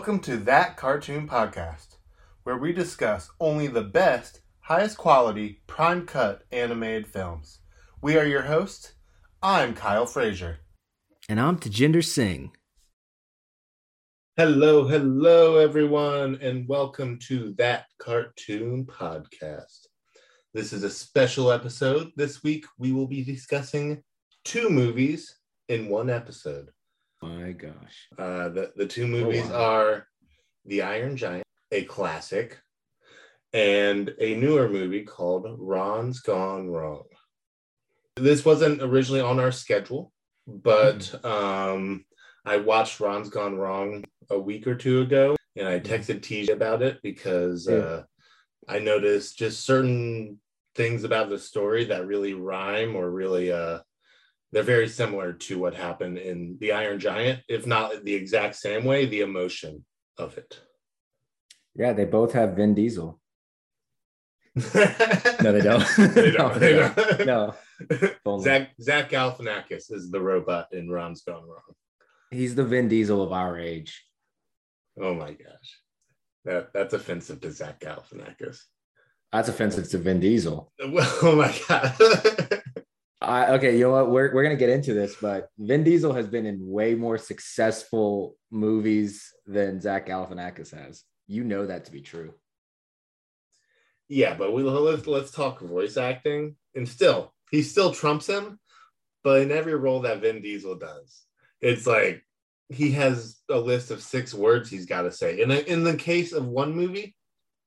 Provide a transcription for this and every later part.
Welcome to That Cartoon Podcast, where we discuss only the best, highest quality, prime cut animated films. We are your hosts. I'm Kyle Frazier. And I'm Tajinder Singh. Hello, hello, everyone, and welcome to That Cartoon Podcast. This is a special episode. This week, we will be discussing two movies in one episode. My gosh. Uh, the, the two movies Oh, wow. are The Iron Giant, a classic, and a newer movie called Ron's Gone Wrong. This wasn't originally on our schedule, but Mm-hmm. um, I watched Ron's Gone Wrong a week or two ago, and I texted TJ about it because. Yeah. uh, I noticed just certain things about the story that really rhyme or really uh, they're very similar to what happened in the Iron Giant, if not the exact same way, the emotion of it. Yeah, they both have Vin Diesel. no, they don't. they don't. No, They they don't. No, only. Zach Zach Galifianakis is the robot in Ron's Gone Wrong. he's the Vin Diesel of our age. Oh my gosh, that that's offensive to Zach Galifianakis. That's offensive to Vin Diesel. Well, oh my god. I, okay, you know what? We're, we're going to get into this, but Vin Diesel has been in way more successful movies than Zach Galifianakis has. You know that to be true. yeah, but we let's let's talk voice acting, and still he still trumps him, but in every role that Vin Diesel does, it's like he has a list of six words he's got to say. In the, in the case of one movie,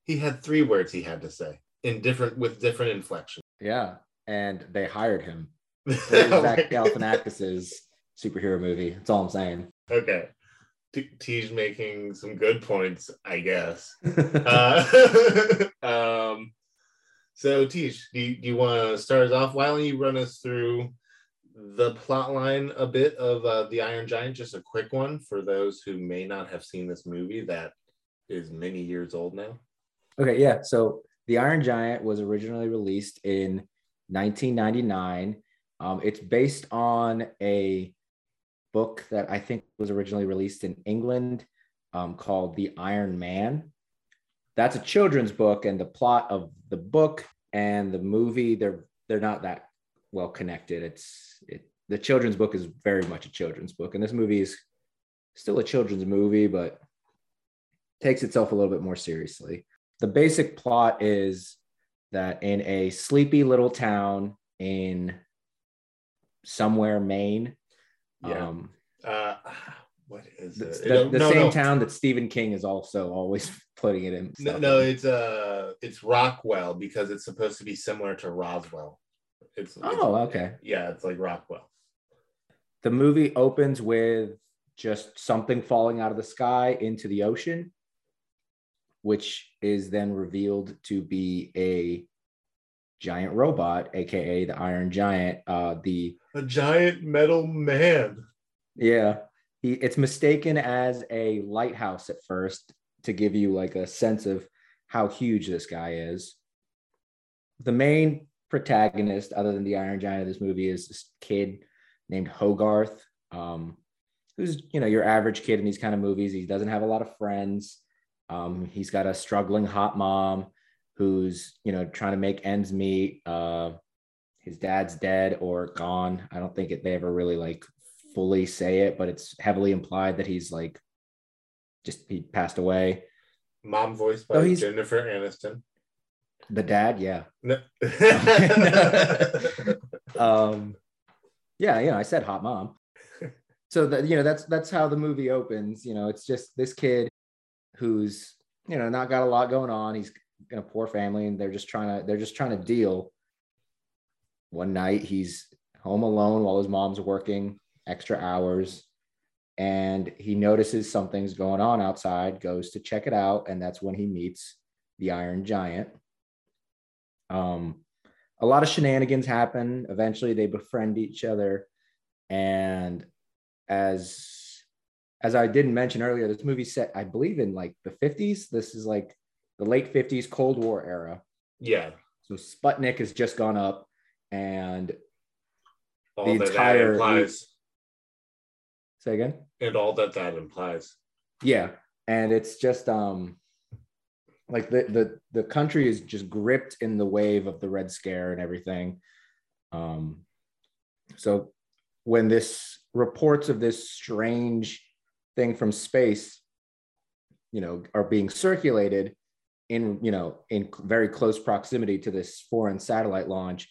he had three words he had to say in different with different inflections. Yeah. And they hired him. Zach Galifianakis's superhero movie. That's all I'm saying. okay, T- T's making some good points, I guess. Uh, um, so, Tish, do you, do you want to start us off? Why don't you run us through the plot line a bit of uh, The Iron Giant? Just a quick one for those who may not have seen this movie that is many years old now. Okay, yeah. So The Iron Giant was originally released in 1999. Um, it's based on a book that I think was originally released in England um, called The Iron Man. That's a children's book, and the plot of the book and the movie they're they're not that well connected. It's it, the children's book is very much a children's book, and this movie is still a children's movie, but takes itself a little bit more seriously the basic plot is that in a sleepy little town in somewhere Maine, Yeah. um, Uh, what is the, it? the- the no, same no. town that Stephen King is also always putting it in. No, no, it's uh, it's Rockwell because it's supposed to be similar to Roswell. It's, it's Oh, okay. yeah, it's like Rockwell. The movie opens with just something falling out of the sky into the ocean, which is then revealed to be a giant robot, aka the Iron Giant. Uh, the A giant metal man. Yeah. He it's mistaken as a lighthouse at first to give you like a sense of how huge this guy is. The main protagonist, other than the Iron Giant of this movie, is this kid named Hogarth, um, who's you know your average kid in these kind of movies. He doesn't have a lot of friends. Um, he's got a struggling hot mom who's you know trying to make ends meet. Uh, his dad's dead or gone. I don't think it, they ever really like fully say it, but it's heavily implied that he's like just he passed away. Mom voiced by Oh, Jennifer Aniston. The dad, yeah. No. Um, yeah, you know, I said hot mom. So that you know, that's that's how the movie opens. You know, it's just this kid who's you know not got a lot going on. He's in a poor family, and they're just trying to they're just trying to deal. One night, he's home alone while his mom's working extra hours, and he notices something's going on outside. Goes to check it out, and that's when he meets the Iron Giant. Um, a lot of shenanigans happen. Eventually, they befriend each other, and as as I didn't mention earlier, this movie set, I believe, in like the fifties. This is like the late fifties, Cold War era. yeah. So Sputnik has just gone up, and All The that entire- that implies. say again. And all that that implies. Yeah. and it's just um like the the the country is just gripped in the wave of the red scare and everything um so when this reports of this strange thing from space you know are being circulated in you know in very close proximity to this foreign satellite launch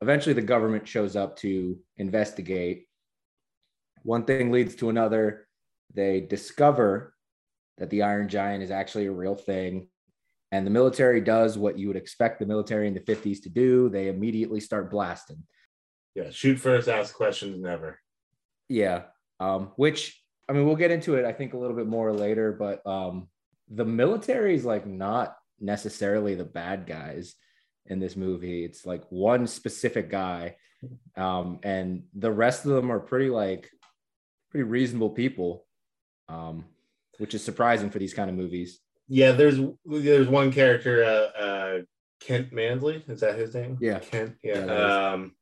eventually the government shows up to investigate. One thing leads to another. They discover that the iron giant is actually a real thing and the military does what you would expect the military in the 50s to do. They immediately start blasting. Yeah shoot first ask questions never. Yeah um, which i mean we'll get into it i think a little bit more later but um, the military is like not necessarily the bad guys in this movie it's like one specific guy um, and the rest of them are pretty like pretty reasonable people um, which is surprising for these kind of movies yeah, there's there's one character, uh, uh, Kent Mansley. Is that his name? Yeah, Kent. Yeah. yeah um,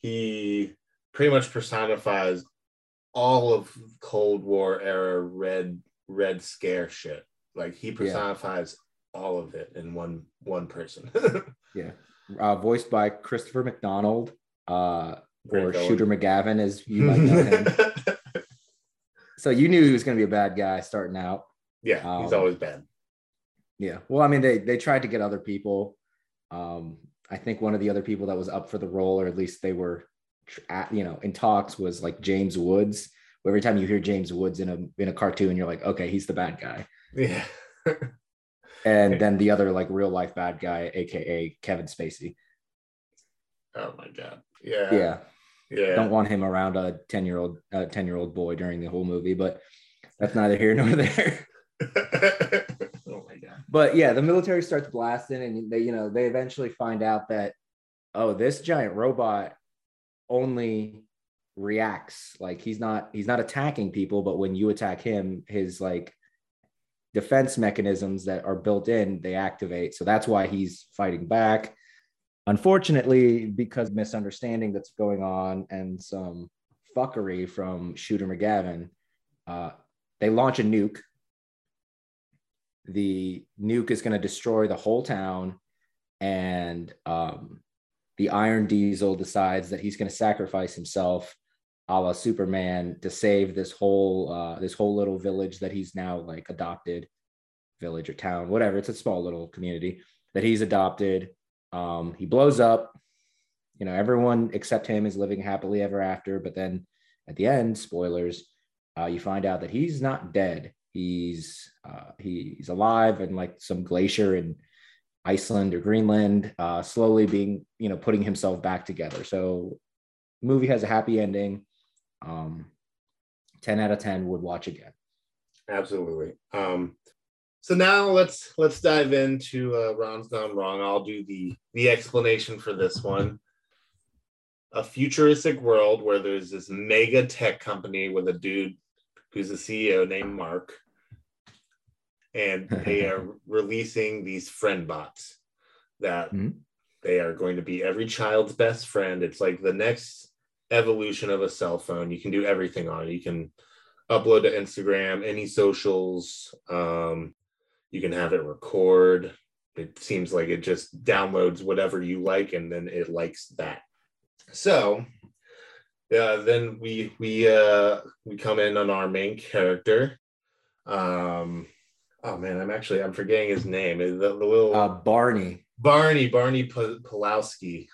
he pretty much personifies all of Cold War era red red scare shit. Like he personifies yeah. all of it in one one person. yeah, uh, voiced by Christopher McDonald, uh, or Shooter McGavin, as you might know him. so you knew he was going to be a bad guy starting out. Yeah, he's um, always bad. Yeah. Well, I mean, they they tried to get other people. Um, I think one of the other people that was up for the role, or at least they were, at, you know, in talks, was like James Woods. Every time you hear James Woods in a in a cartoon, you're like, okay, he's the bad guy. Yeah. and then the other like real life bad guy, aka Kevin Spacey. Oh my god. Yeah. Yeah. Yeah. Don't want him around a 10 year old, uh, 10 year old boy during the whole movie, but that's neither here nor there. Oh my god. But yeah, the military starts blasting, and they, you know, they eventually find out that oh, this giant robot only reacts like he's not he's not attacking people, but when you attack him, his like defense mechanisms that are built in they activate. So that's why he's fighting back. Unfortunately, because misunderstanding that's going on and some fuckery from Shooter McGavin, uh, they launch a nuke the nuke is going to destroy the whole town and um, the iron diesel decides that he's going to sacrifice himself a la superman to save this whole uh, this whole little village that he's now like adopted village or town whatever it's a small little community that he's adopted um, he blows up you know everyone except him is living happily ever after but then at the end spoilers uh, you find out that he's not dead He's uh, he's alive in like some glacier in Iceland or Greenland, uh, slowly being you know putting himself back together. So, movie has a happy ending. Um, ten out of ten would watch again. Absolutely. Um, so now let's let's dive into uh, Ron's Gone Wrong. I'll do the the explanation for this one. A futuristic world where there's this mega tech company with a dude who's the CEO named Mark, and they are releasing these friend bots that mm-hmm. they are going to be every child's best friend. It's like the next evolution of a cell phone. You can do everything on it. You can upload to Instagram, any socials. Um, you can have it record. It seems like it just downloads whatever you like, and then it likes that. So yeah, then we we uh we come in on our main character. Um oh man, I'm actually I'm forgetting his name. The, the little uh, Barney. Barney Barney P- Pudowski.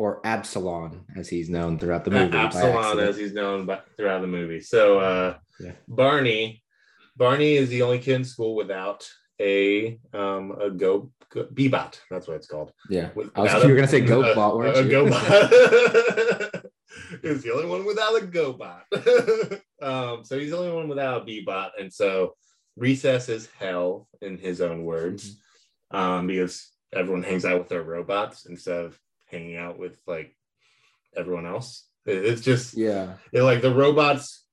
Or Absalom, as he's known throughout the movie. Absalom, as he's known by, throughout the movie. So uh, yeah. Barney, Barney is the only kid in school without a um a go, go B-bot. That's what it's called. Yeah, With, I was, you were gonna say GoBot, weren't a, you? A GoBot. is the only one without a GoBot. um, so he's the only one without a B-bot, and so recess is hell in his own words mm-hmm. um, because everyone hangs out with their robots instead of hanging out with like everyone else it's just yeah it, like the robots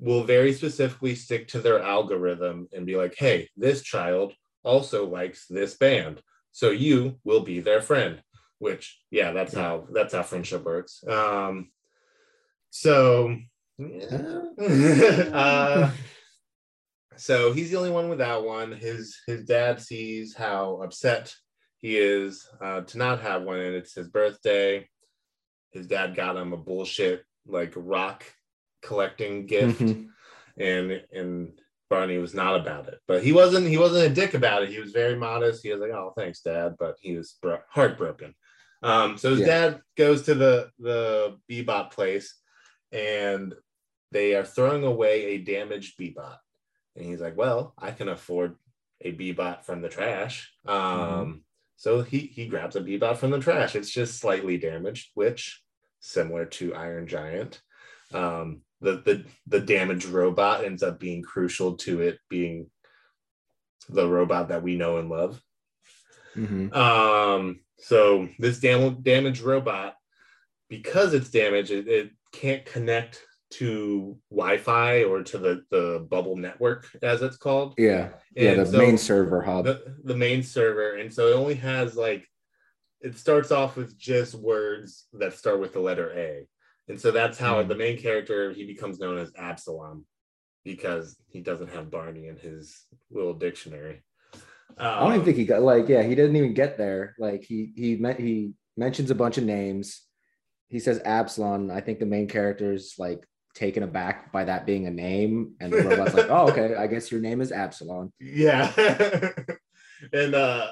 will very specifically stick to their algorithm and be like hey this child also likes this band so you will be their friend which yeah that's yeah. how that's how friendship works um so yeah. uh so he's the only one without one. His his dad sees how upset he is uh, to not have one, and it's his birthday. His dad got him a bullshit like rock collecting gift, Mhm. and and Barney was not about it. But he wasn't he wasn't a dick about it. He was very modest. He was like, "Oh, thanks, Dad," but he was bro- heartbroken. Um, so his Yeah. dad goes to the the B-bot place, and they are throwing away a damaged B-bot, and he's like, "Well, I can afford a B-bot from the trash." Um, So he he grabs a B-bot from the trash. It's just slightly damaged, which similar to Iron Giant. Um, the the the damaged robot ends up being crucial to it being the robot that we know and love. Mhm. Um, so this dam- damaged robot, because it's damaged, it, it can't connect to Wi-Fi or to the the bubble network, as it's called Yeah. Yeah. And The so- main server hub. the, the main server and so it only has like it starts off with just words that start with the letter a and so that's how Mhm. the main character he becomes known as absalom because he doesn't have barney in his little dictionary I don't even Um, think he got like yeah he didn't even get there like he he meant he mentions a bunch of names he says Absalom. I think the main character is like taken aback by that being a name and the robot's like oh okay I guess your name is Absalom. Yeah. And uh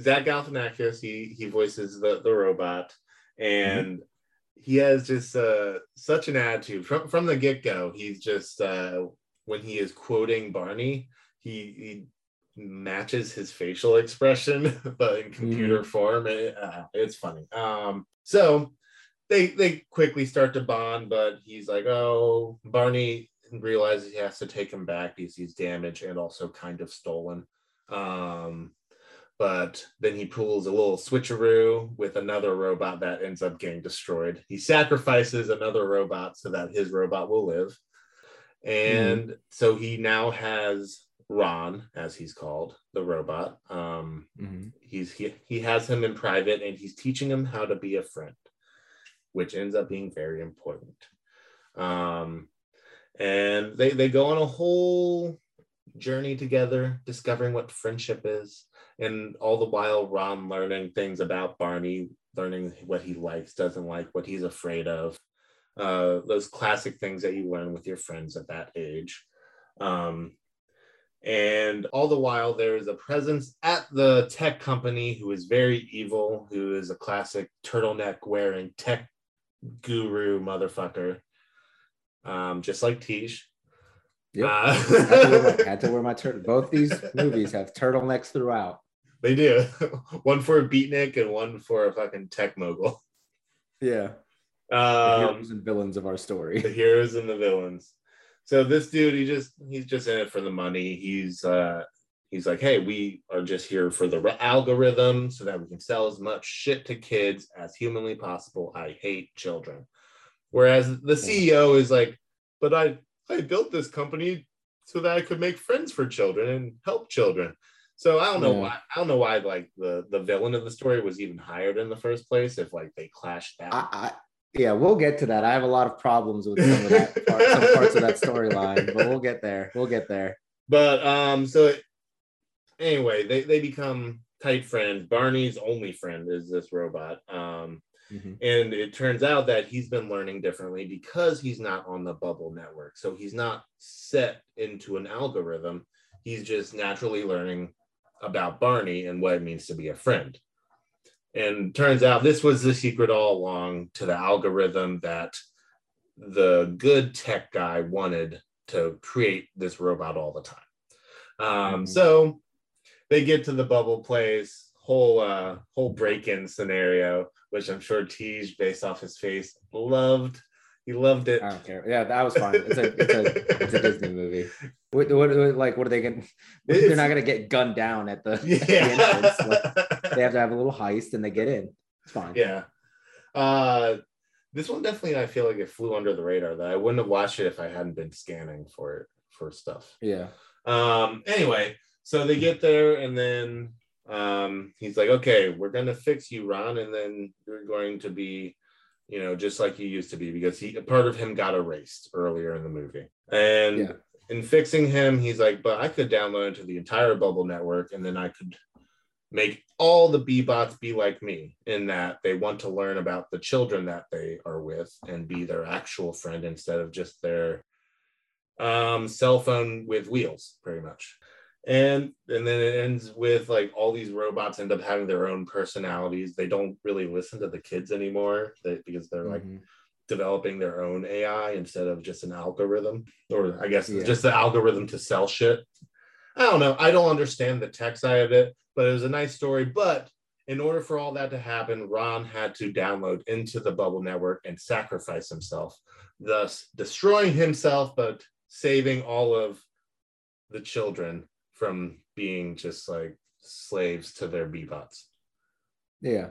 zach galifianakis he he voices the the robot and he has just uh such an attitude. From from the get-go he's just uh when he is quoting barney he he matches his facial expression but in computer form and, uh, it's funny. Um so they they quickly start to bond but he's like oh barney realizes he has to take him back because he's damaged and also kind of stolen um but then he pulls a little switcheroo with another robot that ends up getting destroyed. He sacrifices another robot so that his robot will live. And so he now has Ron, as he's called, the robot. Um, Mhm. he's he, he has him in private and he's teaching him how to be a friend, which ends up being very important. Um, and they they go on a whole journey together, discovering what friendship is and all the while ron learning things about barney learning what he likes doesn't like what he's afraid of uh, those classic things that you learn with your friends at that age um, and all the while there is a presence at the tech company who is very evil who is a classic turtleneck wearing tech guru motherfucker um, just like Tej. Yep. Uh, had, to wear my, my turtle both these movies have turtlenecks throughout They do. one for a beatnik and one for a fucking tech mogul. yeah the Um, heroes and villains of our story. the heroes and the villains. So this dude, he just he's just in it for the money. He's uh he's like, hey, we are just here for the re- algorithm so that we can sell as much shit to kids as humanly possible. I hate children. Whereas the CEO is like, but I I built this company so that I could make friends for children and help children. So I don't know Yeah. why I don't know why like the the villain of the story was even hired in the first place if like they clashed that. I, I yeah we'll get to that i have a lot of problems with some of that part, some parts of that storyline but we'll get there we'll get there But um, so it, anyway, they they become tight friends. Barney's only friend is this robot. Um, Mhm. and it turns out that he's been learning differently because he's not on the bubble network. So he's not set into an algorithm. He's just naturally learning about Barney and what it means to be a friend. And turns out this was the secret all along to the algorithm that the good tech guy wanted to create this robot all the time. Um, Mhm. So they get to the bubble place, whole uh, whole break-in scenario, which I'm sure Tej, based off his face, loved. He loved it. I don't care. Yeah, that was fine. It's a it's a it's a Disney movie. What, what, what- like what are they getting? They're not gonna get gunned down at the, at the Yeah. entrance. Like, they have to have a little heist and they get in. It's fine. yeah. Uh, this one definitely, I feel like it flew under the radar. That I wouldn't have watched it if I hadn't been scanning for it for stuff. Yeah. Um, anyway, so they get there and then um, he's like, okay, we're to fix you, Ron. And then you're going to be, you know, just like you used to be because he, part of him got erased earlier in the movie. And Yeah. in fixing him, he's like, but I could download into the entire bubble network and then I could make all the B-bots be like me in that they want to learn about the children that they are with and be their actual friend instead of just their um, cell phone with wheels, pretty much. And and then it ends with like all these robots end up having their own personalities. They don't really listen to the kids anymore they, because they're like mm-hmm. developing their own AI instead of just an algorithm, or I guess yeah. just the algorithm to sell shit. I don't know. I don't understand the tech side of it, but it was a nice story. But in order for all that to happen, Ron had to download into the bubble network and sacrifice himself, thus destroying himself, but saving all of the children from being just like slaves to their B-bots. Yeah.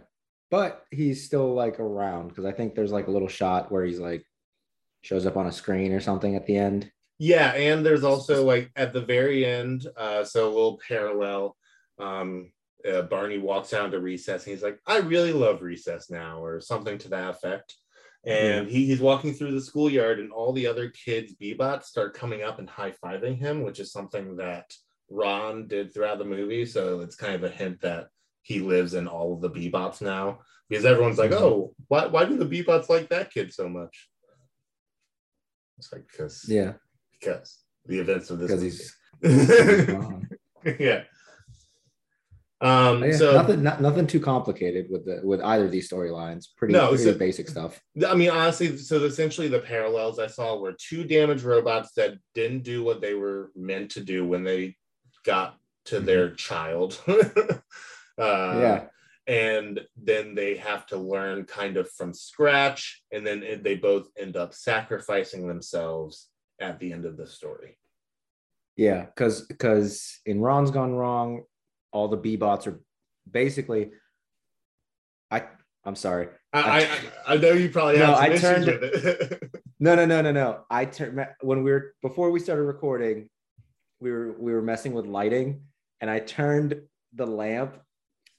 But he's still like around because I think there's like a little shot where he's like shows up on a screen or something at the end. Yeah, and there's also like at the very end, uh, so a little parallel. Um, uh, Barney walks down to recess and he's like, I really love recess now, or something to that effect. And he, he's walking through the schoolyard, and all the other kids, B-bots, start coming up and high fiving him, which is something that Ron did throughout the movie. So it's kind of a hint that he lives in all of the B-bots now because everyone's like, mm-hmm. oh, why, why do the B-bots like that kid so much? It's like, because, yeah, because the events of this. Because he's, he's yeah. Um, yeah, so nothing, not, nothing too complicated with the with either of these storylines. Pretty, no, pretty so, basic stuff. I mean, honestly, so essentially the parallels I saw were two damaged robots that didn't do what they were meant to do when they got to mm-hmm. their child. uh, yeah. And then they have to learn kind of from scratch. And then they both end up sacrificing themselves at the end of the story. Yeah. Cause, because in Ron's Gone Wrong, all the B bots are basically, I, I'm sorry. I, I, I know you probably no, I turned, no, no, no, no, no. I turned when we were before we started recording we were we were messing with lighting and I turned the lamp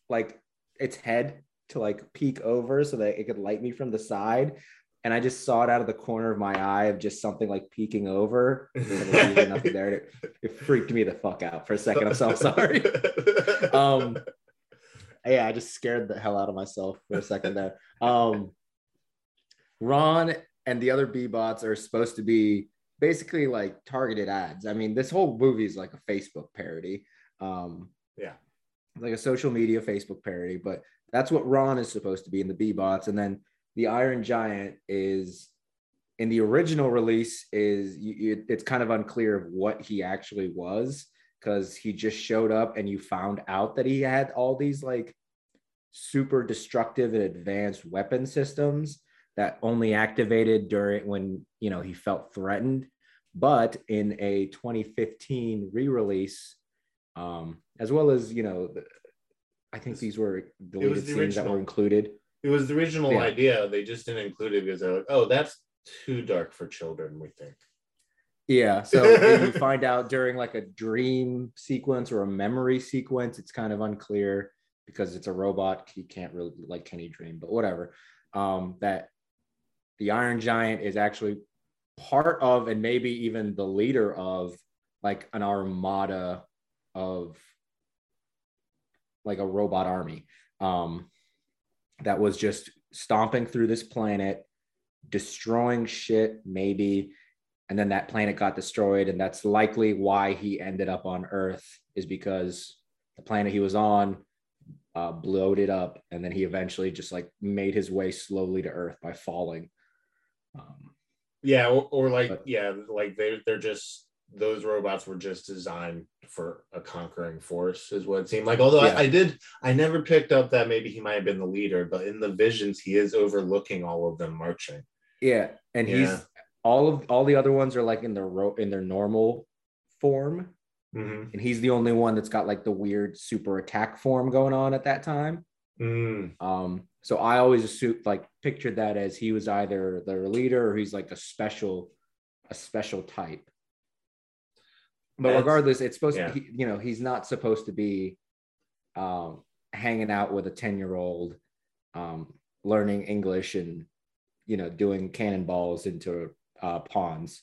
like its head to like peek over so that it could light me from the side. And I just saw it out of the corner of my eye of just something like peeking over. nothing there. It, it, freaked me the fuck out for a second. I'm so sorry. um, yeah, I just scared the hell out of myself for a second there. Um, Ron and the other B bots are supposed to be basically like targeted ads. I mean, this whole movie is like a Facebook parody. Um, yeah, like a social media Facebook parody, but that's what Ron is supposed to be in the B bots. And then the Iron Giant is in the original release is you, it's kind of unclear of what he actually was because he just showed up and you found out that he had all these like super destructive and advanced weapon systems that only activated during when you know he felt threatened. But in a 2015 re-release um, as well as you know i think these were deleted the scenes original. that were included. It was the original yeah. idea. They just didn't include it because they're like oh that's too dark for children we think. Yeah so you find out during like a dream sequence or a memory sequence it's kind of unclear because it's a robot. He can't really like can he dream? But whatever. Um, that the Iron Giant is actually part of and maybe even the leader of like an armada of like a robot army um, that was just stomping through this planet, destroying shit, maybe. And then that planet got destroyed. And that's likely why he ended up on Earth, is because the planet he was on uh, blowed it up. And then he eventually just like made his way slowly to Earth by falling. Um, yeah, or, or like but, yeah, like they they're just those robots were just designed for a conquering force, is what it seemed like. Although yeah. I, I, did, I never picked up that maybe he might have been the leader, but in the visions, he is overlooking all of them marching. Yeah, and yeah. he's all of all the other ones are like in their ro- in their normal form, mm-hmm. and he's the only one that's got like the weird super attack form going on at that time. Mm. Um, so I always assumed like pictured that as he was either the leader or he's like a special, a special type. But That's, regardless, it's supposed yeah. to you know, he's not supposed to be um, hanging out with a 10 year old, um, learning English and, you know, doing cannonballs into uh, pawns.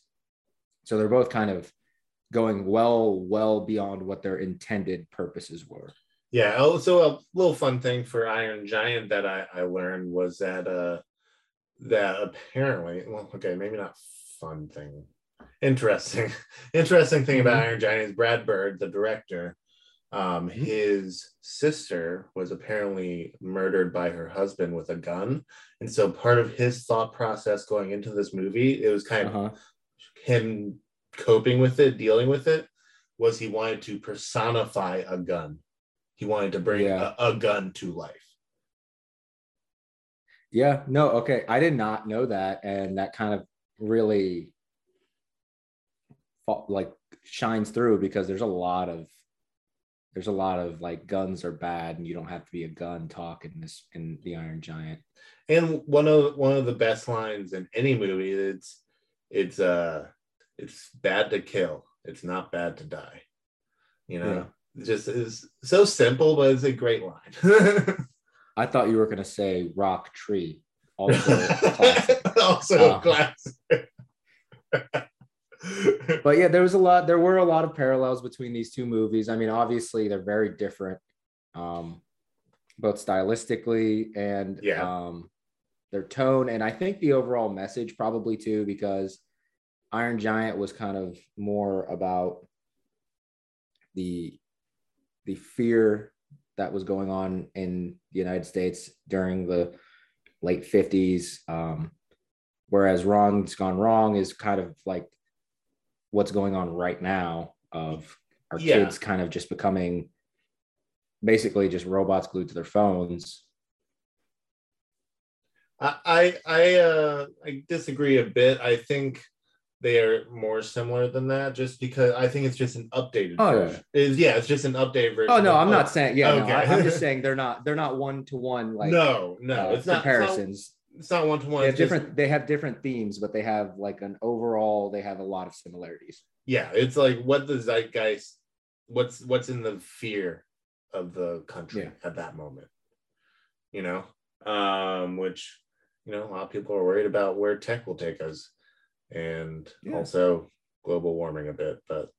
So they're both kind of going well, well beyond what their intended purposes were. Yeah. Also, a little fun thing for Iron Giant that I, I learned was that uh that apparently, well, okay, maybe not fun thing. Interesting, interesting thing about Mhm. Iron Giant is Brad Bird, the director. Um, Mhm. his sister was apparently murdered by her husband with a gun, and so part of his thought process going into this movie, it was kind of Uh-huh. him coping with it, dealing with it, was he wanted to personify a gun. He wanted to bring Yeah. a, a gun to life. Yeah, no, okay. I did not know that. And that kind of really like shines through because there's a lot of there's a lot of like guns are bad and you don't have to be a gun talk in this in the Iron Giant. And one of one of the best lines in any movie, it's it's uh it's bad to kill. It's not bad to die. You know, just is so simple, but it's a great line. I thought you were gonna say rock tree. Also classic. also Uh, classic. but yeah, there was a lot. There were a lot of parallels between these two movies. I mean, obviously they're very different, um, both stylistically and Yeah. um, their tone, and I think the overall message probably too, because Iron Giant was kind of more about the the fear that was going on in the United States during the late 50s. Um, whereas Wrong's Gone Wrong is kind of like what's going on right now of our Yeah. kids kind of just becoming basically just robots glued to their phones. I I I, uh, I disagree a bit. I think they are more similar than that, just because I think it's just an updated. Oh, yeah. version. It's- yeah, it's just an updated version. Oh no, I'm not saying yeah, no, Okay. I, am just saying they're not they're not one to one like no, no, uh, it's not comparisons. It's not one to one. They have different they have different themes, but they have like an overall they have a lot of similarities. Yeah, it's like what the zeitgeist, what's what's in the fear of the country Yeah. at that moment. You know, um, which you know a lot of people are worried about where tech will take us, and Yeah. also global warming a bit. But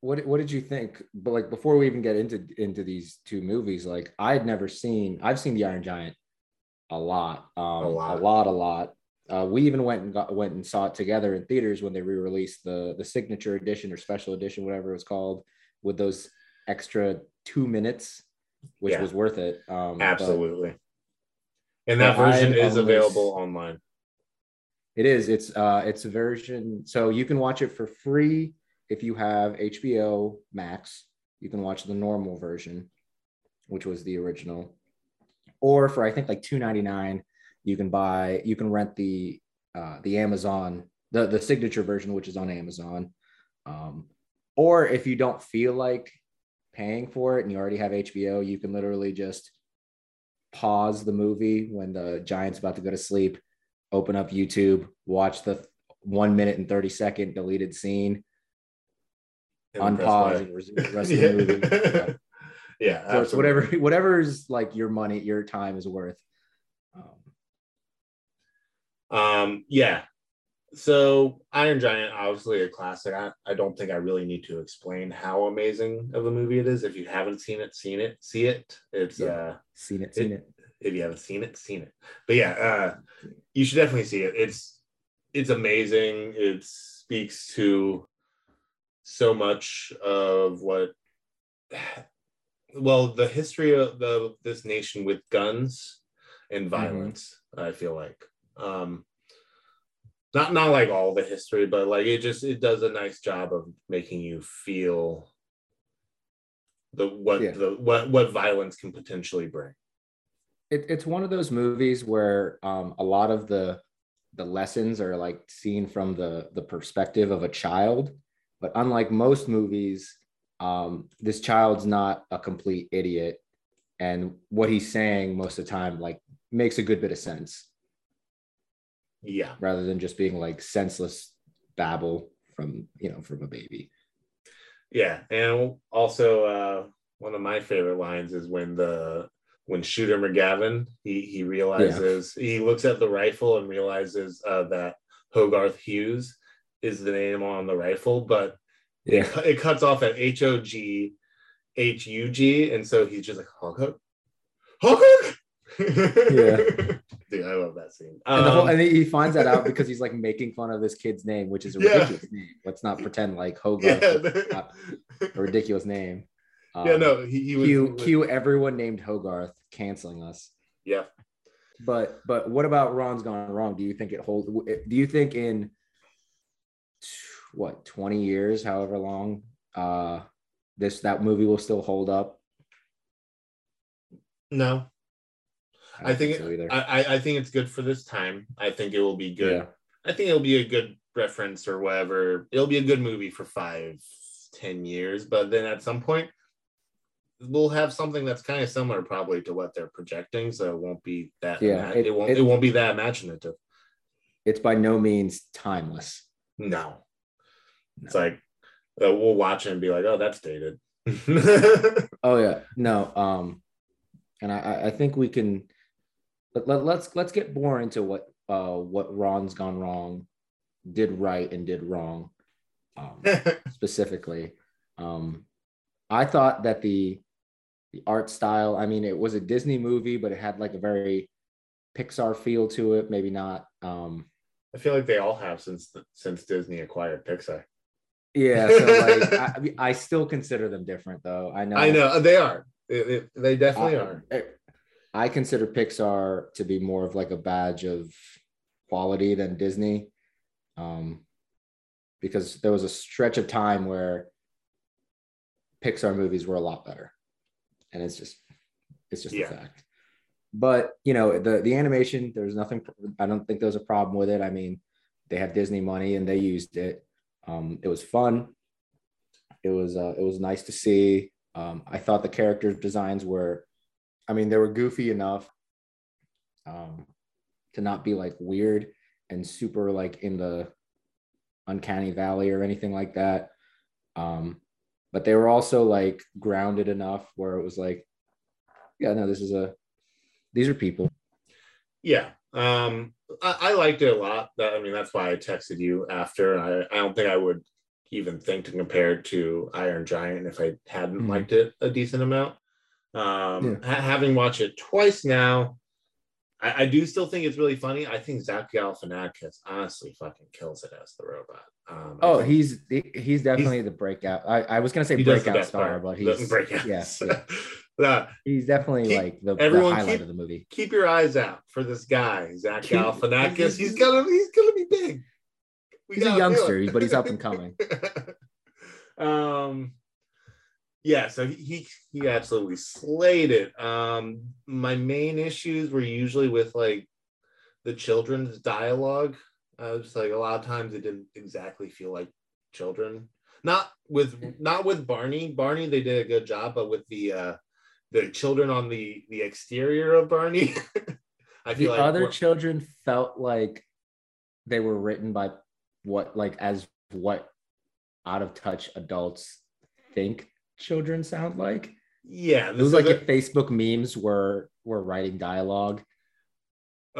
What what did you think? But like before we even get into into these two movies, like I had never seen I've seen the Iron Giant a lot, um, A lot. a lot, a lot. Uh, we even went and got went and saw it together in theaters when they re-released the the signature edition or special edition, whatever it was called, with those extra two minutes, which Yeah. was worth it. Um, but absolutely, and that but I version is always- available online. It is. It's uh it's a version so you can watch it for free if you have HBO Max. You can watch the normal version, which was the original. Or for I think like 2.99, you can buy you can rent the uh the Amazon the the signature version which is on Amazon. Um or if you don't feel like paying for it and you already have HBO, you can literally just pause the movie when the giant's about to go to sleep open up YouTube, watch the one minute and 30 second deleted scene, And unpause and resume the rest of the movie. Yeah. yeah, So it's absolutely. whatever, whatever's like your money, your time is worth. Um, Um, yeah. So Iron Giant, obviously a classic. I, I don't think I really need to explain how amazing of a movie it is. If you haven't seen it, seen it, see it. It's Yeah. uh seen it, seen it. If you haven't seen it, seen it. But yeah, uh you should definitely see it. It's it's amazing. It speaks to so much of what well, the history of the this nation with guns and violence, I feel like. Um not not like all the history, but like it just it does a nice job of making you feel the what Yeah. the what what violence can potentially bring. It, it's one of those movies where um, a lot of the the lessons are like seen from the the perspective of a child. But unlike most movies um, this child's not a complete idiot. And what he's saying most of the time like makes a good bit of sense. Yeah. rather than just being like senseless babble from you know from a baby. Yeah, and also uh, one of my favorite lines is when the when Shooter McGavin he he realizes he looks at the rifle and realizes uh, that Hogarth Hughes is the name on the rifle, but Yeah. It, it cuts off at H O G H U G, and so he's just like Hog Hog, Hog Hog. Yeah. dude, I love that scene. And, the whole, Um, and he finds that out because he's like making fun of this kid's name, which is a Yeah. ridiculous name. Let's not pretend like Hogarth yeah, a ridiculous name. yeah, Um, no, he, he was, cue, he was- cue everyone named Hogarth canceling us. yeah. But but what about Ron's Gone Wrong? Do you think it hold? Do you think in what twenty years, however long, uh, this that movie will still hold up? No, I don't think so either. I, I I think it's good for this time. I think it will be good. Yeah. I think it'll be a good reference or whatever. It'll be a good movie for five, ten years, but then at some point we'll have something that's kind of similar probably to what they're projecting. So it won't be that Yeah, it, it- won't it- it, won't be that imaginative. It's by no means timeless. No. It's like uh, we'll watch it and be like, oh, that's dated. Oh yeah, no. Um, and I- I, I think we can. Let, let, let's let's get more into what uh what Ron's gone wrong, did right and did wrong, um, specifically. Um, I thought that the the art style. I mean, it was a Disney movie, but it had like a very Pixar feel to it. Maybe not. Um, I feel like they all have since since Disney acquired Pixar. yeah. So like, I, I still consider them different, though. I know. I know they are. They, they- they definitely I- are. I consider Pixar to be more of like a badge of quality than Disney. Um, because there was a stretch of time where Pixar movies were a lot better. And it's just it's just Yeah. a fact. But you know, the the animation, there's nothing I don't think there's a problem with it. I mean, they have Disney money and they used it. Um, it was fun. It was uh, it was nice to see. Um, I thought the character designs were, I mean, they were goofy enough um, to not be like weird and super like in the uncanny valley or anything like that. Um, but they were also like grounded enough where it was like, yeah, no, this is a, these are people. Yeah. Um, I, I liked it a lot. That I mean, that's why I texted you after. I, I don't think I would even think to compare it to Iron Giant if I hadn't Mhm. liked it a decent amount. Um, ha- having watched it twice now, I, I do still think it's really funny. I think Zach Galifianakis honestly fucking kills it as the robot. Um, Oh, he's he- he's definitely the breakout. I, I was gonna say the breakout star, part. but he's breakout. yeah, yeah. He's definitely Keep- like the, the everyone highlight keep- of the movie. keep your eyes out for this guy, Zach Keep- Galifianakis. He's gonna he's gonna be big. We He's a youngster, but he's up and coming. um, yeah, so he he, he absolutely slayed it. Um, my main issues were usually with like the children's dialogue. I was like a lot of times it didn't exactly feel like children. Not with not with Barney. Barney they did a good job, but with the uh the children on the the exterior of Barney. I The like other children felt like they were written by what like as what out of touch adults think children sound like. yeah, It was like the- if Facebook memes were were writing dialogue.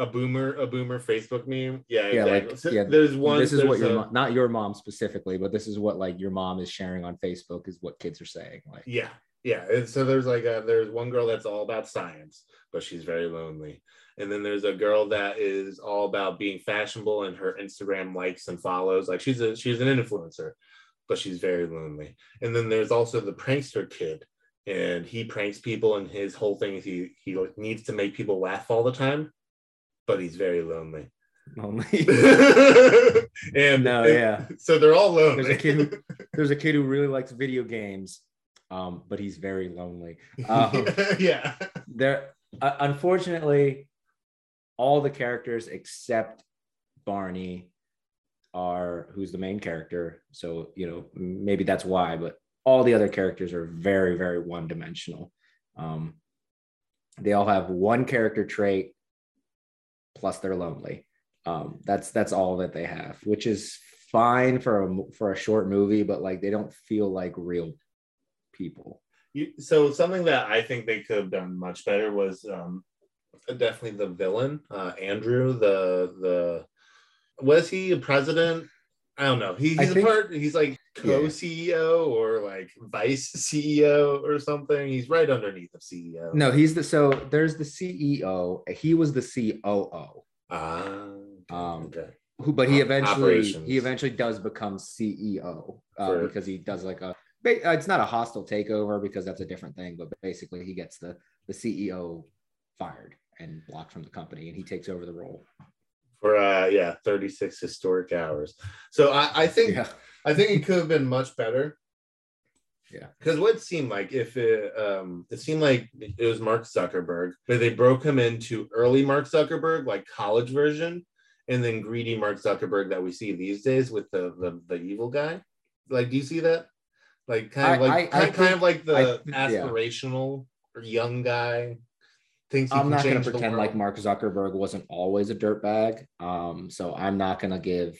A boomer a boomer Facebook meme. Yeah, Yeah, exactly. like So yeah, there's one. this is what your a- mom, not your mom specifically, but this is what like your mom is sharing on Facebook is what kids are saying. Like Yeah, yeah. And so there's like a there's one girl that's all about science, but she's very lonely. And then there's a girl that is all about being fashionable and her Instagram likes and follows. Like she's a she's an influencer, but she's very lonely. And then there's also the prankster kid, and he pranks people, and his whole thing is he he needs to make people laugh all the time, but he's very lonely. lonely. and No, and yeah. so they're all lonely. There's a kid who there's a kid who really likes video games, um, but he's very lonely. Um, yeah. there, uh, unfortunately, all the characters except Barney are who's the main character. So you know maybe that's why, but all the other characters are very very one dimensional. Um, they all have one character trait, plus they're lonely. Um, that's that's all that they have, which is fine for a for a short movie, but like they don't feel like real people. You, so something that I think they could have done much better was um, definitely the villain, uh, Andrew. The the was he a president I don't know. He, I he's a think- part. He's like co-CEO or like vice CEO or something. He's right underneath of E CEO. No, he's the so there's the CEO. He was the COO. Ah. Um, okay. Who, but he eventually operations. he eventually does become CEO uh, For- because he does like a. uh, It's not a hostile takeover because that's a different thing, but basically he gets the the CEO fired and blocked from the company, and he takes over the role. For uh, yeah, 36 historic hours. So I, I think Yeah, I think it could have been much better. Yeah. Because what seemed like if it um it seemed like it was Mark Zuckerberg, but they broke him into early Mark Zuckerberg, like college version, and then greedy Mark Zuckerberg that we see these days with the the, the evil guy. Like, do you see that? Like kind of I- like I- I kind, kind of like the I think- yeah. aspirational or young guy. Thinks I'm not going to pretend like. Mark Zuckerberg wasn't always a dirtbag. Um, so I'm not going to give.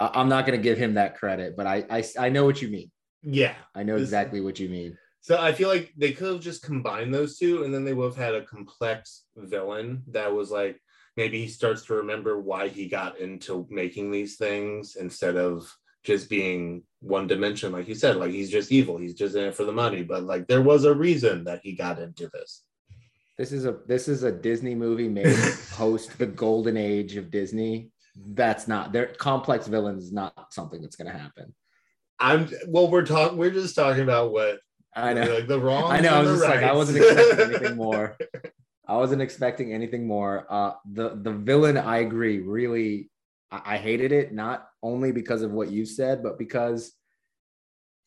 I'm not going to give him that credit, but I, I I know what you mean. Yeah. I know exactly what you mean. So I feel like they could have just combined those two, and then they would have had a complex villain that was like maybe he starts to remember why he got into making these things instead of just being one dimension, like you said, like he's just evil, he's just in it for the money. But like there was a reason that he got into this. This is a this is a Disney movie made post the golden age of Disney. That's not their complex villains is not something that's going to happen. I'm well, we're talking, we're just talking about what I know. like the wrong. I know. I was just like, I wasn't expecting anything more. I wasn't expecting anything more. Uh, the the villain, I agree, really, I, I hated it not only because of what you said, but because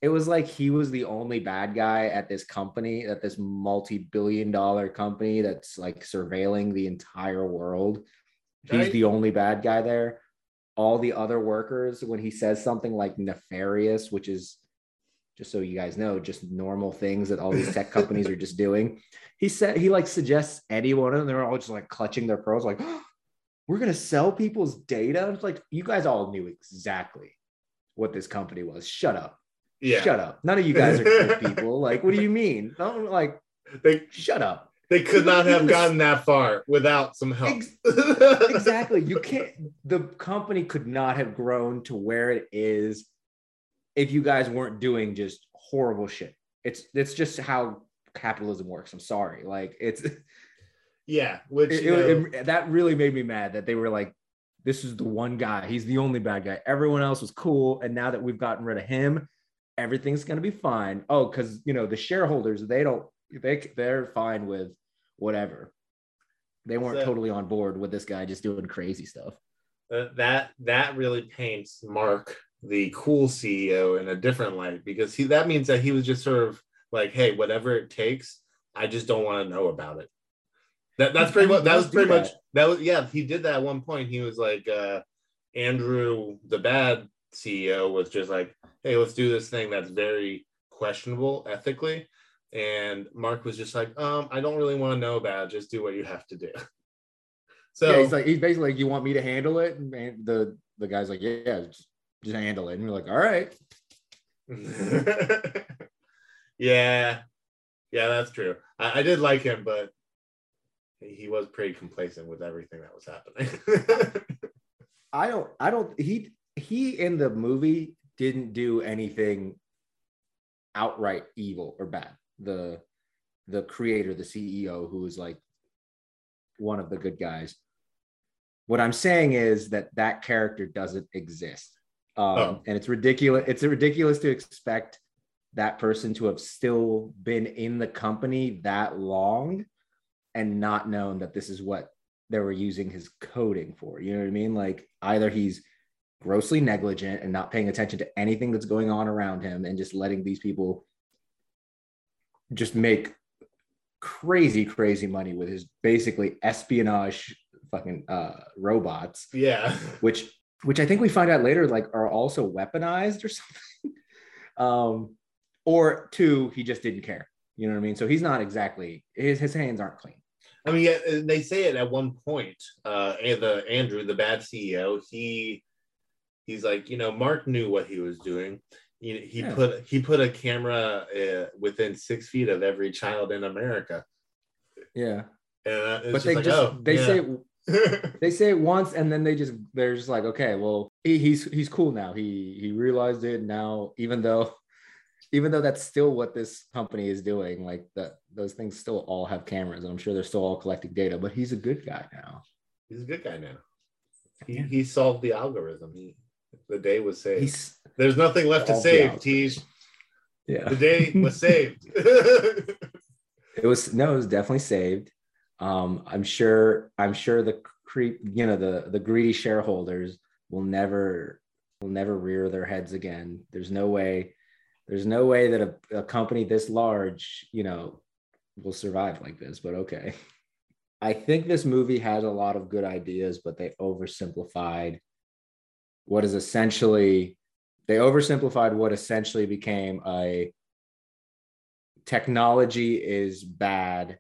it was like he was the only bad guy at this company, at this multi-billion-dollar company that's like surveilling the entire world. He's Right. the only bad guy there. All the other workers, when he says something like nefarious, which is just so you guys know, just normal things that all these tech companies are just doing. He said he like suggests anyone, and they're all just like clutching their pearls, like, oh, we're gonna sell people's data. It's like you guys all knew exactly what this company was. Shut up. Yeah, Shut up. None of you guys are good people. Like, what do you mean? Don't like they shut up. they could not have gotten that far without some help. Ex- exactly. You can't. The company could not have grown to where it is if you guys weren't doing just horrible shit. It's it's just how capitalism works. I'm sorry. Like it's yeah, which it- know, it- that really made me mad that they were like, this is the one guy. He's the only bad guy. Everyone else was cool, and now that we've gotten rid of him, everything's gonna be fine. Oh, because you know the shareholders they don't they they're fine with whatever. They weren't So- totally on board with this guy just doing crazy stuff. uh, that that really paints Mark the cool CEO in a different light because he that means that he was just sort of like, hey, whatever it takes, I just don't want to know about it. That that's pretty much that was pretty much that. that was yeah, he did that at one point. He was like uh Andrew the bad CEO was just like, hey, let's do this thing that's very questionable ethically. And Mark was just like, um, I don't really want to know about it. Just do what you have to do. So yeah, he's like he's basically like, you want me to handle it? And the the guy's like, yeah, just, just handle it. And we're like, all right. yeah, yeah, that's true. I, I did like him, but he was pretty complacent with everything that was happening. I don't I don't he he in the movie didn't do anything outright evil or bad. The the creator, the CEO, who is like one of the good guys. What I'm saying is that that character doesn't exist, um, Oh. and it's ridiculous. It's ridiculous to expect that person to have still been in the company that long and not known that this is what they were using his coding for. You know what I mean? Like either he's grossly negligent and not paying attention to anything that's going on around him and just letting these people just make crazy, crazy money with his basically espionage fucking uh, robots, yeah. which which I think we find out later like are also weaponized or something. um, or two, he just didn't care. You know what I mean? So he's not exactly his his hands aren't clean. I mean, yeah, they say it at one point. Uh, the Andrew, the bad CEO, he he's like, you know, Mark knew what he was doing. He, he Yeah. put he put a camera uh, within six feet of every child in America, Yeah. and uh, it's but they like, just oh, they yeah. say they say it once and then they just they're just like okay well he, he's he's cool now he he realized it now even though even though that's still what this company is doing like that those things still all have cameras i'm sure they're still all collecting data but he's a good guy now he's a good guy now he, he solved the algorithm he the day was saved he's there's nothing left to save Tej. yeah the day was saved it was no it was definitely saved um, I'm sure I'm sure the creep, you know, the the greedy shareholders will never will never rear their heads again. There's no way there's no way that a, a company this large, you know, will survive like this, but okay. I think this movie has a lot of good ideas, but they oversimplified what is essentially they oversimplified what essentially became a technology is bad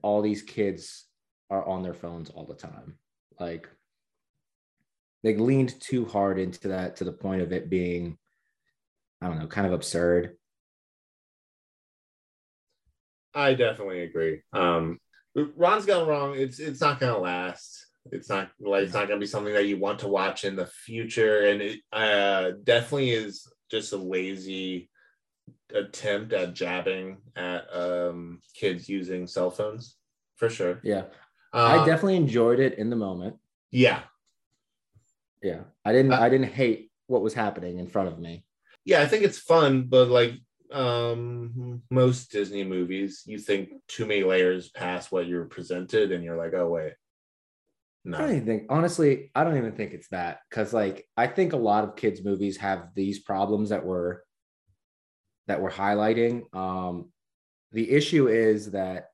all these kids are on their phones all the time. Like they leaned too hard into that to the point of it being, I don't know, kind of absurd. I definitely agree. Um, Ron's gone wrong. It's it's not gonna last. It's not like it's not gonna be something that you want to watch in the future, and it uh, definitely is just a lazy attempt at jabbing at um, kids using cell phones for sure. Yeah. I definitely enjoyed it in the moment. Yeah. Yeah. I didn't uh, I didn't hate what was happening in front of me. Yeah, I think it's fun, but like um most Disney movies, you think too many layers past what you're presented and you're like, oh wait. No. I don't even think honestly, I don't even think it's that because like I think a lot of kids' movies have these problems that were that we're highlighting. Um, the issue is that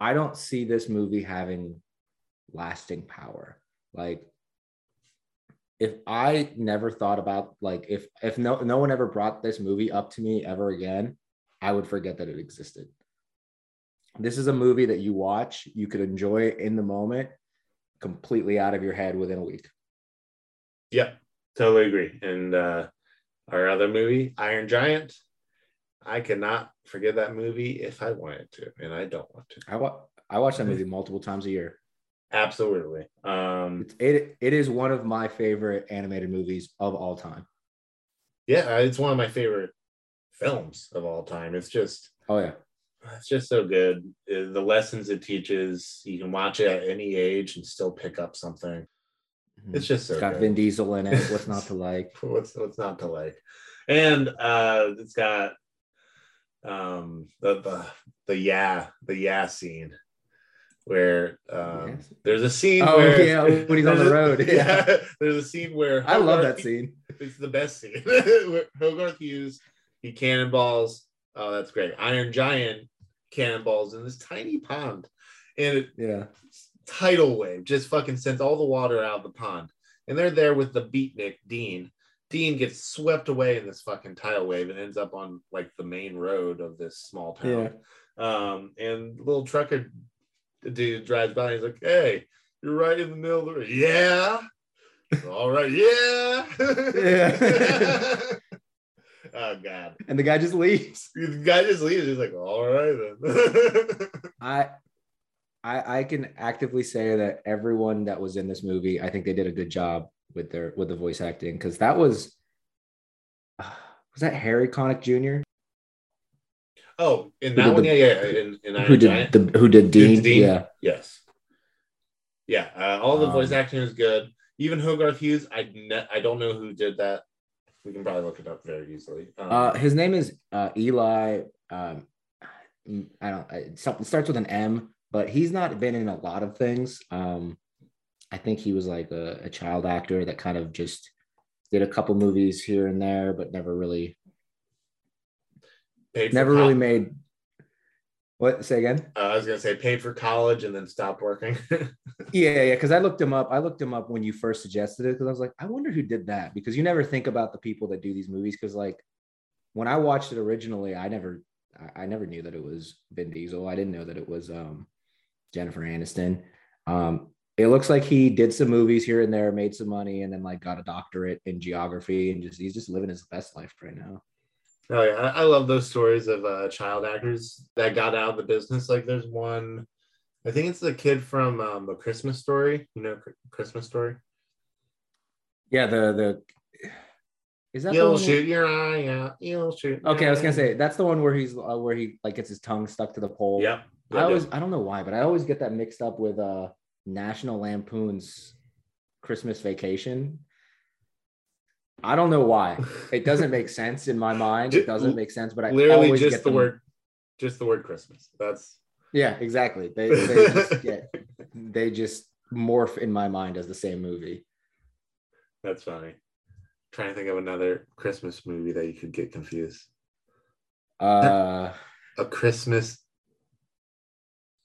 I don't see this movie having lasting power. Like, if I never thought about like if if no no one ever brought this movie up to me ever again, I would forget that it existed. This is a movie that you watch, you could enjoy it in the moment, completely out of your head within a week. Yeah, totally agree. And uh, our other movie, Iron Giant, I cannot forget that movie if I wanted to, and I don't want to. I wa- I watch that movie multiple times a year. Absolutely. Um, it it is one of my favorite animated movies of all time. Yeah, it's one of my favorite films of all time. It's just oh yeah, it's just so good. Uh, the lessons it teaches, you can watch it at any age and still pick up something. Mm-hmm. It's just so it's got good. Vin Diesel in it. What's not to like? what's what's not to like? And uh, it's got um the the the yeah the yeah scene where um yes. there's a scene oh, where yeah when he's on the road yeah. yeah. there's a scene where Hogarth, I love that scene it's the best scene Hogarth Hughes he cannonballs oh that's great Iron Giant cannonballs in this tiny pond and it, yeah tidal wave just fucking sends all the water out of the pond and they're there with the beatnik Dean Dean gets swept away in this fucking tidal wave and ends up on like the main road of this small town. Yeah. Um, and little trucker dude drives by and he's like, Hey, you're right in the middle of the road. Yeah. All right, yeah. Yeah. oh god. And the guy just leaves. The guy just leaves. He's like, all right then. I I I can actively say that everyone that was in this movie, I think they did a good job with their with the voice acting because that was uh, was that Harry Connick Jr. Oh, in that one, the, yeah, yeah, in, in who did the, who did Dean? Dean? Yeah, yes, yeah. Uh, all the um, voice acting is good. Even Hogarth Hughes, I ne- I don't know who did that. We can probably look it up very easily. Um, uh, his name is uh, Eli. Um, I don't. It starts with an M, but he's not been in a lot of things. Um, I think he was like a, a child actor that kind of just did a couple movies here and there, but never really, never really made. What? Say again? Uh, I was gonna say paid for college and then stopped working. yeah, yeah. Because I looked him up. I looked him up when you first suggested it because I was like, I wonder who did that because you never think about the people that do these movies because like when I watched it originally, I never, I, I never knew that it was Vin Diesel. I didn't know that it was um, Jennifer Aniston. Um, it looks like he did some movies here and there, made some money, and then like got a doctorate in geography, and just he's just living his best life right now. Oh yeah, I love those stories of uh, child actors that got out of the business. Like there's one, I think it's the kid from um, a Christmas Story. You know, Christmas Story. Yeah, the the is that you'll shoot your eye out. You'll shoot. Okay, I was gonna say that's the one where he's uh, where he like gets his tongue stuck to the pole. Yeah, I always I don't know why, but I always get that mixed up with uh National Lampoon's Christmas Vacation. I don't know why. It doesn't make sense in my mind. It doesn't make sense, but I literally just the them... word, just the word Christmas. That's yeah, exactly. They they just get they just morph in my mind as the same movie. That's funny. I'm trying to think of another Christmas movie that you could get confused. Uh, a Christmas,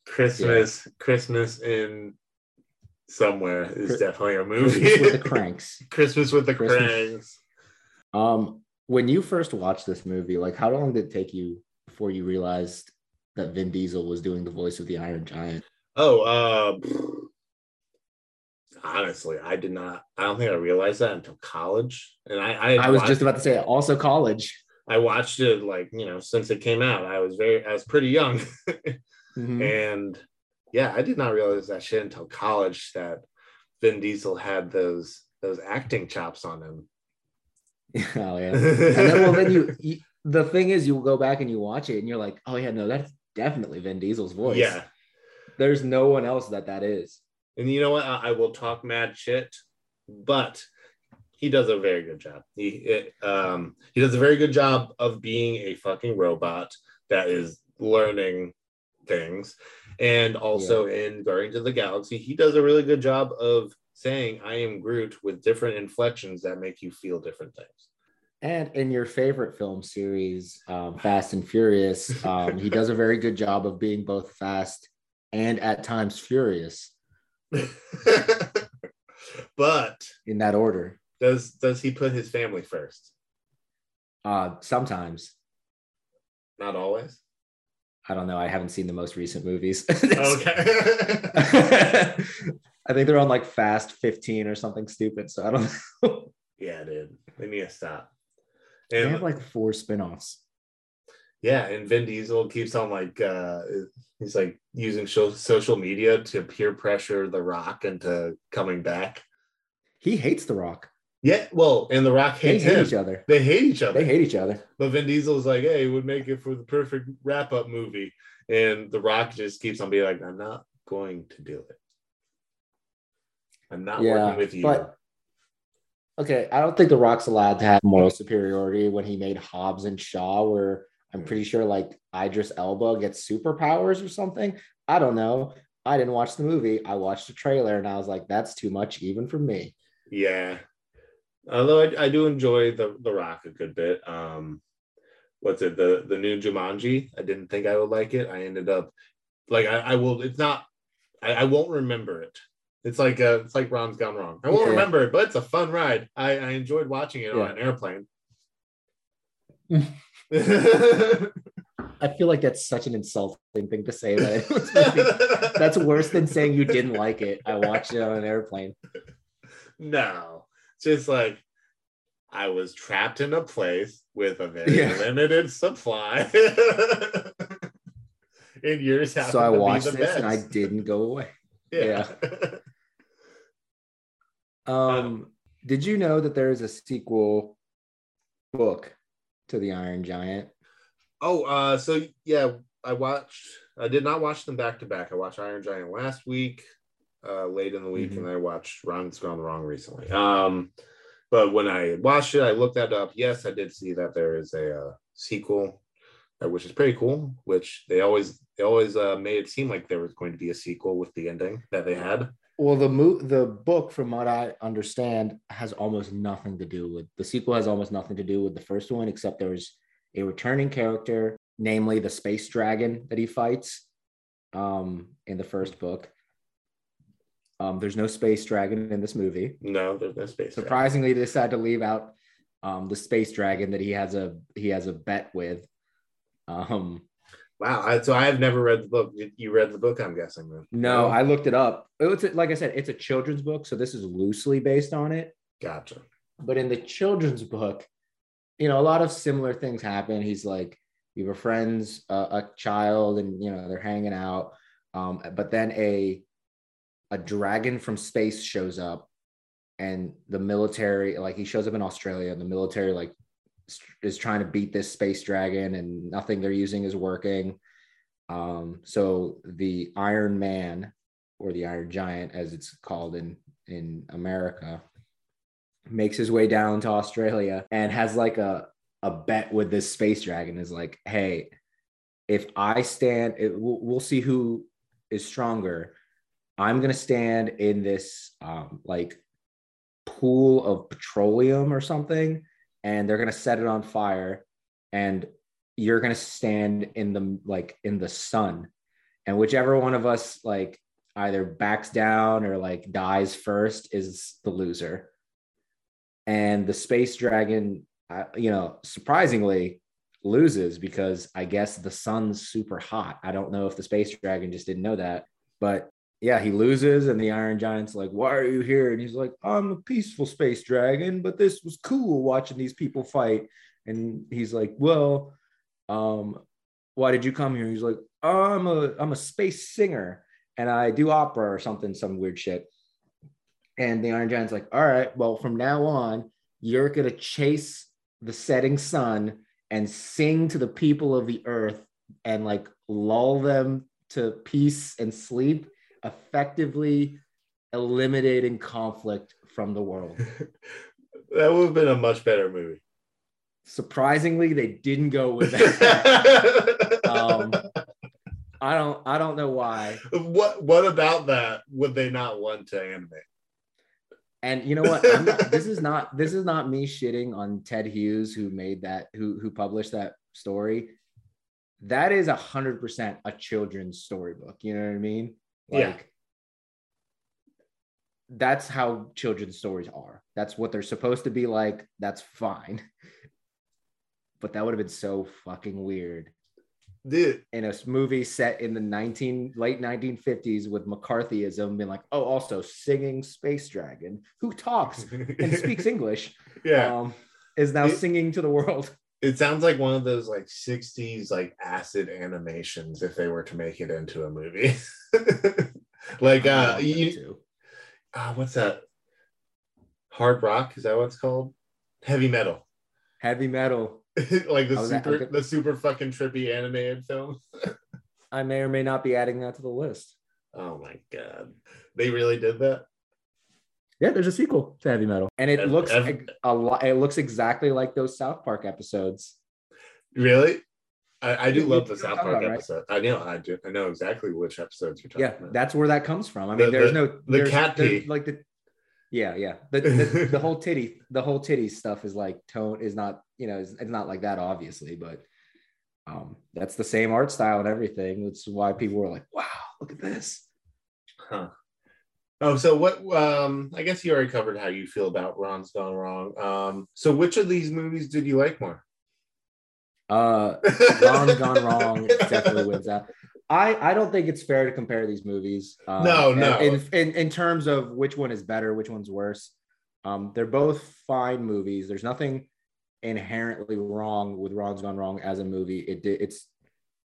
Christmas, yeah. Christmas in somewhere is definitely a movie. Christmas with the Cranks. Christmas with the Christmas. Cranks. Um, when you first watched this movie, like how long did it take you before you realized that Vin Diesel was doing the voice of the Iron Giant? Oh, uh, honestly, I did not. I don't think I realized that until college. And I, I, I was watched, just about to say, also college. I watched it like you know since it came out. I was very, I was pretty young, mm-hmm. and yeah, I did not realize that shit until college that Vin Diesel had those those acting chops on him. Oh yeah. and then well then you, you the thing is you go back and you watch it and you're like, oh yeah, no, that's definitely Vin Diesel's voice. Yeah. There's no one else that that is. And you know what? I, I will talk mad shit, but he does a very good job. He it, um he does a very good job of being a fucking robot that is learning things. And also yeah. in Guardians of the Galaxy, he does a really good job of saying I am Groot with different inflections that make you feel different things. And in your favorite film series, um, Fast and Furious, um, he does a very good job of being both fast and at times furious. but in that order, does does he put his family first? Uh, sometimes. Not always. I don't know. I haven't seen the most recent movies. okay. I think they're on like Fast 15 or something stupid. So I don't know. yeah, dude. They need to stop. And, they have like four spinoffs. Yeah, and Vin Diesel keeps on like uh he's like using social media to peer pressure The Rock into coming back. He hates The Rock. Yeah, well, and The Rock hates they hate him. each other. They hate each other. They hate each other. But Vin Diesel's like, hey, it would make it for the perfect wrap up movie. And The Rock just keeps on being like, I'm not going to do it. I'm not yeah, working with you. But okay, I don't think The Rock's allowed to have moral superiority when he made Hobbs and Shaw, where I'm pretty sure like Idris Elba gets superpowers or something. I don't know. I didn't watch the movie. I watched the trailer and I was like, that's too much even for me. Yeah. Although I, I do enjoy the the Rock a good bit. Um, what's it the the new Jumanji? I didn't think I would like it. I ended up like I, I will. It's not. I, I won't remember it. It's like uh, it's like Ron's Gone Wrong. I won't yeah. remember it, but it's a fun ride. I, I enjoyed watching it yeah. on an airplane. I feel like that's such an insulting thing to say. That that's worse than saying you didn't like it. I watched it on an airplane. No, just like I was trapped in a place with a very yeah. limited supply. and yours So I watched this best. and I didn't go away. Yeah. yeah. um, did you know that there is a sequel book to the Iron Giant? Oh, uh, so yeah, I watched. I did not watch them back to back. I watched Iron Giant last week, uh, late in the week, mm-hmm. and I watched Ron's Gone Wrong recently. Um, but when I watched it, I looked that up. Yes, I did see that there is a uh, sequel, uh, which is pretty cool. Which they always they always uh, made it seem like there was going to be a sequel with the ending that they had. Well, the mo- the book, from what I understand, has almost nothing to do with the sequel. Has almost nothing to do with the first one, except there's a returning character, namely the space dragon that he fights um, in the first book. Um, there's no space dragon in this movie. No, there's no space. Surprisingly, dragon. they decided to leave out um, the space dragon that he has a he has a bet with. Um, wow, I, so I have never read the book. You read the book, I'm guessing. No, I looked it up. It's like I said, it's a children's book, so this is loosely based on it. Gotcha. But in the children's book, you know, a lot of similar things happen. He's like, he befriends a, a child, and you know, they're hanging out. Um, but then a a dragon from space shows up, and the military, like he shows up in Australia, and the military like is trying to beat this space dragon, and nothing they're using is working. Um, so the Iron Man, or the Iron Giant, as it's called in in America, makes his way down to Australia and has like a a bet with this space dragon. Is like, hey, if I stand, it, we'll, we'll see who is stronger. I'm gonna stand in this um, like pool of petroleum or something, and they're gonna set it on fire, and you're gonna stand in the like in the sun, and whichever one of us like either backs down or like dies first is the loser. And the space dragon, you know, surprisingly loses because I guess the sun's super hot. I don't know if the space dragon just didn't know that, but yeah, he loses, and the Iron Giant's like, "Why are you here?" And he's like, "I'm a peaceful space dragon, but this was cool watching these people fight." And he's like, "Well, um, why did you come here?" He's like, "I'm a I'm a space singer, and I do opera or something, some weird shit." And the Iron Giant's like, "All right, well, from now on, you're gonna chase the setting sun and sing to the people of the earth and like lull them to peace and sleep, effectively eliminating conflict from the world. that would have been a much better movie. Surprisingly, they didn't go with that. um, I don't. I don't know why. What What about that? Would they not want to animate? And you know what? Not, this is not this is not me shitting on Ted Hughes who made that who who published that story. That is a hundred percent a children's storybook. You know what I mean? Like, yeah. That's how children's stories are. That's what they're supposed to be like. That's fine. But that would have been so fucking weird Dude. in a movie set in the 19 late 1950s with McCarthyism being like, oh, also singing Space Dragon, who talks and speaks English, yeah, um, is now It- singing to the world. It sounds like one of those like '60s like acid animations if they were to make it into a movie. like uh, you, uh, what's that? Hard rock is that what it's called? Heavy metal. Heavy metal. like the at- super okay. the super fucking trippy animated film. I may or may not be adding that to the list. Oh my god, they really did that. Yeah, there's a sequel to Heavy Metal, and it looks like a lot. It looks exactly like those South Park episodes. Really? I, I do You- love you the South Park about, right? episode. I know, I do. I know exactly which episodes you're talking Yeah, about. Yeah, that's where that comes from. I mean, The- there's the- no the there's- cat pee. like the yeah, yeah. The, the the whole titty the whole titty stuff is like tone is not you know it's, it's not like that obviously, but um that's the same art style and everything. That's why people were like, wow, look at this. Huh. Oh, so what? Um, I guess you already covered how you feel about Ron's Gone Wrong. Um, so which of these movies did you like more? Uh, Ron's Gone Wrong definitely wins out. I, I don't think it's fair to compare these movies. Um, No, no. In, in in terms of which one is better, which one's worse. Um, they're both fine movies. There's nothing inherently wrong with Ron's Gone Wrong as a movie. It did. It's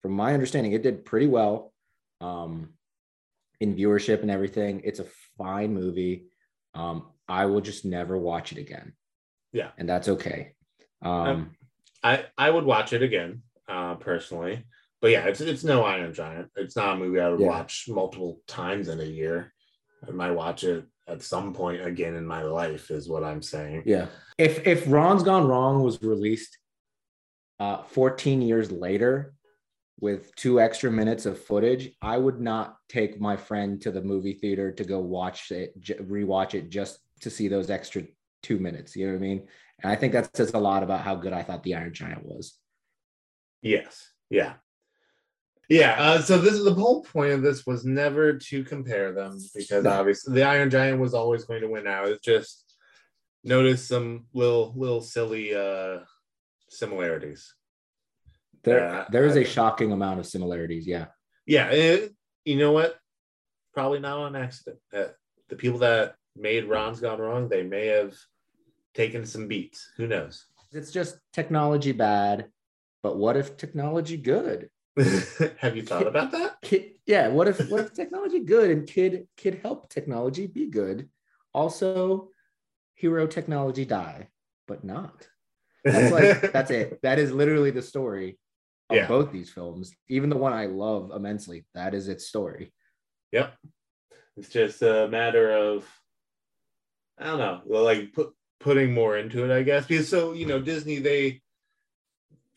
from my understanding, it did pretty well um, in viewership and everything. It's a fine movie. Um, I will just never watch it again. Yeah. and that's okay. Um, I I would watch it again, uh, personally. But yeah, it's it's no Iron Giant. It's not a movie I would Yeah. watch multiple times in a year. I might watch it at some point again in my life, is what I'm saying. Yeah. If if Ron's Gone Wrong was released uh 14 years later with two extra minutes of footage, I would not take my friend to the movie theater to go watch it, rewatch it just to see those extra two minutes. You know what I mean? And I think that says a lot about how good I thought the Iron Giant was. Yes. Yeah. Yeah. Uh, so this is the whole point of this was never to compare them because No. obviously the Iron Giant was always going to win out. It's just notice some little little silly uh similarities. There, Yeah, there is a shocking amount of similarities. Yeah. Yeah, it, you know what? Probably not on accident. Uh, the people that made Ron's Gone Wrong, they may have taken some beats. Who knows? It's just technology bad, but what if technology good? have you thought about that? Ki- yeah, what if what if technology good and kid kid help technology be good? Also, hero technology die, but not. That's like that's it. That is literally the story Yeah. both these films. Even the one I love immensely, that is its story. Yep. It's just a matter of I don't know, like put, putting more into it, I guess. Because so you know, Disney, they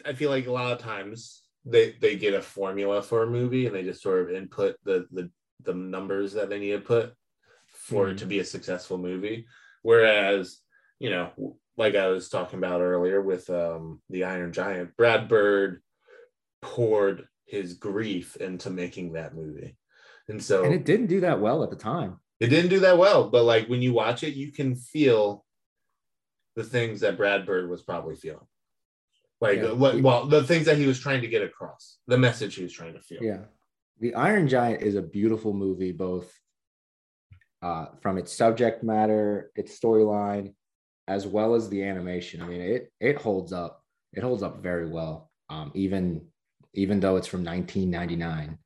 I feel like a lot of times they they get a formula for a movie and they just sort of input the the the numbers that they need to put for it Mhm. to be a successful movie. Whereas, you know, like I was talking about earlier with um the Iron Giant, Brad Bird poured his grief into making that movie. And so And it didn't do that well at the time. it didn't do that well, but like when you watch it, you can feel the things that Brad Bird was probably feeling. Like, Yeah. what, well, the things that he was trying to get across, the message he was trying to feel. Yeah. The Iron Giant is a beautiful movie, both uh, from its subject matter, its storyline, as well as the animation. I mean, it it holds up. It holds up very well. Um, even even though it's from 1999,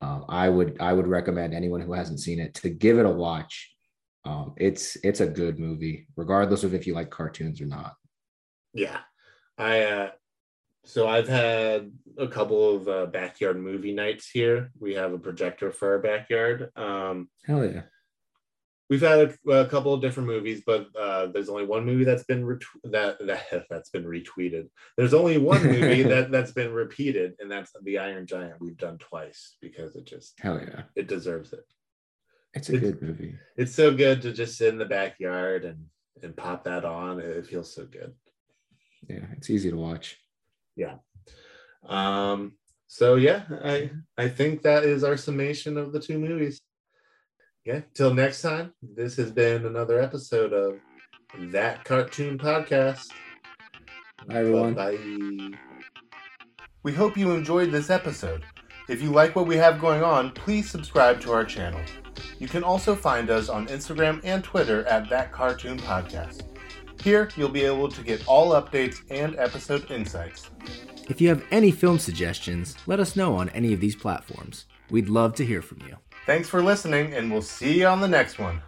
um, I would I would recommend anyone who hasn't seen it to give it a watch. Um, it's it's a good movie, regardless of if you like cartoons or not. Yeah. I, uh, so I've had a couple of uh, backyard movie nights here. We have a projector for our backyard. Um, Hell yeah! We've had a, a couple of different movies, but uh, there's only one movie that's been ret- that, that that's been retweeted. There's only one movie that that's been repeated, and that's The Iron Giant. We've done twice because it just Hell yeah! it deserves it. It's a It's- good movie. It's so good to just sit in the backyard and and pop that on. It feels so good. Yeah, it's easy to watch. Yeah. Um. So yeah, I I think that is our summation of the two movies. Yeah. Till next time. This has been another episode of that cartoon podcast. Bye, everyone. Bye. We hope you enjoyed this episode. If you like what we have going on, please subscribe to our channel. You can also find us on Instagram and Twitter at That Cartoon Podcast. Here, you'll be able to get all updates and episode insights. If you have any film suggestions, let us know on any of these platforms. We'd love to hear from you. Thanks for listening, and we'll see you on the next one.